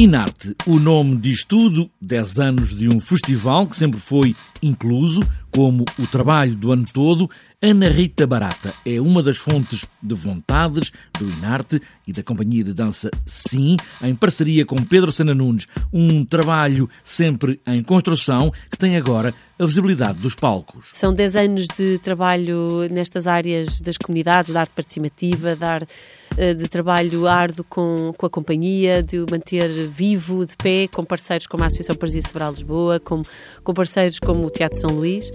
Inarte, o nome diz tudo, 10 anos de um festival que sempre foi incluso, como o trabalho do ano todo, Ana Rita Barata é uma das fontes de vontades do Inarte e da companhia de dança Sim, em parceria com Pedro Sena Nunes, um trabalho sempre em construção que tem agora a visibilidade dos palcos. São 10 anos de trabalho nestas áreas das comunidades, da arte participativa, da eh, de trabalho árduo com, com a companhia, de o manter vivo, de pé, com parceiros como a Associação Parisia Sobral Lisboa, com, com parceiros como o Teatro São Luís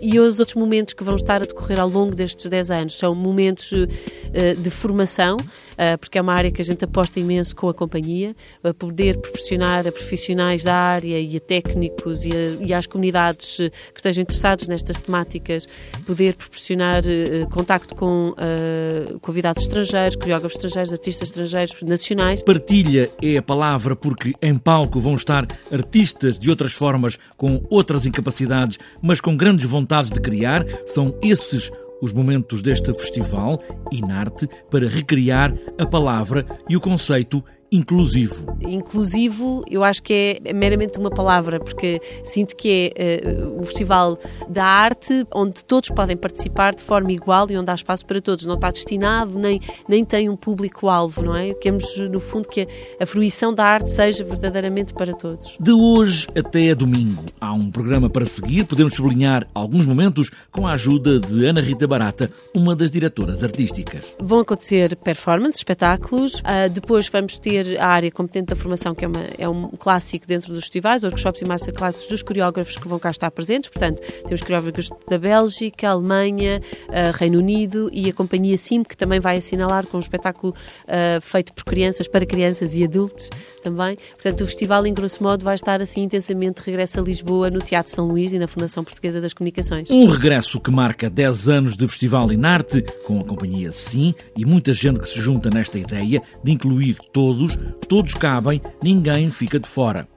e os outros momentos que vão estar a decorrer ao longo destes 10 anos. São momentos uh, de formação, uh, porque é uma área que a gente aposta imenso com a companhia, a poder proporcionar a profissionais da área e a técnicos e, a, e às comunidades que estejam interessados nestas temáticas, poder proporcionar contacto com convidados estrangeiros, coreógrafos estrangeiros, artistas estrangeiros, nacionais. Partilha é a palavra porque em palco vão estar artistas de outras formas, com outras incapacidades, mas com grandes vontades de criar. São esses os momentos deste festival, Inarte, para recriar a palavra e o conceito inclusivo? Inclusivo, eu acho que é meramente uma palavra, porque sinto que é uh, um festival da arte onde todos podem participar de forma igual e onde há espaço para todos. Não está destinado, nem, nem tem um público-alvo, não é? Queremos, no fundo, que a fruição da arte seja verdadeiramente para todos. De hoje até domingo, há um programa para seguir. Podemos sublinhar alguns momentos com a ajuda de Ana Rita Barata, uma das diretoras artísticas. Vão acontecer performances, espetáculos, uh, depois vamos ter a área competente da formação, que é, uma, é um clássico dentro dos festivais, workshops e masterclasses dos coreógrafos que vão cá estar presentes. Portanto, temos coreógrafos da Bélgica, Alemanha, uh, Reino Unido e a companhia SIM, que também vai assinalar com um espetáculo uh, feito por crianças, para crianças e adultos também. Portanto, o festival, em grosso modo, vai estar assim intensamente regresso a Lisboa, no Teatro São Luís e na Fundação Portuguesa das Comunicações. Um regresso que marca 10 anos de Festival Inarte, com a companhia SIM e muita gente que se junta nesta ideia de incluir todos todos cabem, ninguém fica de fora.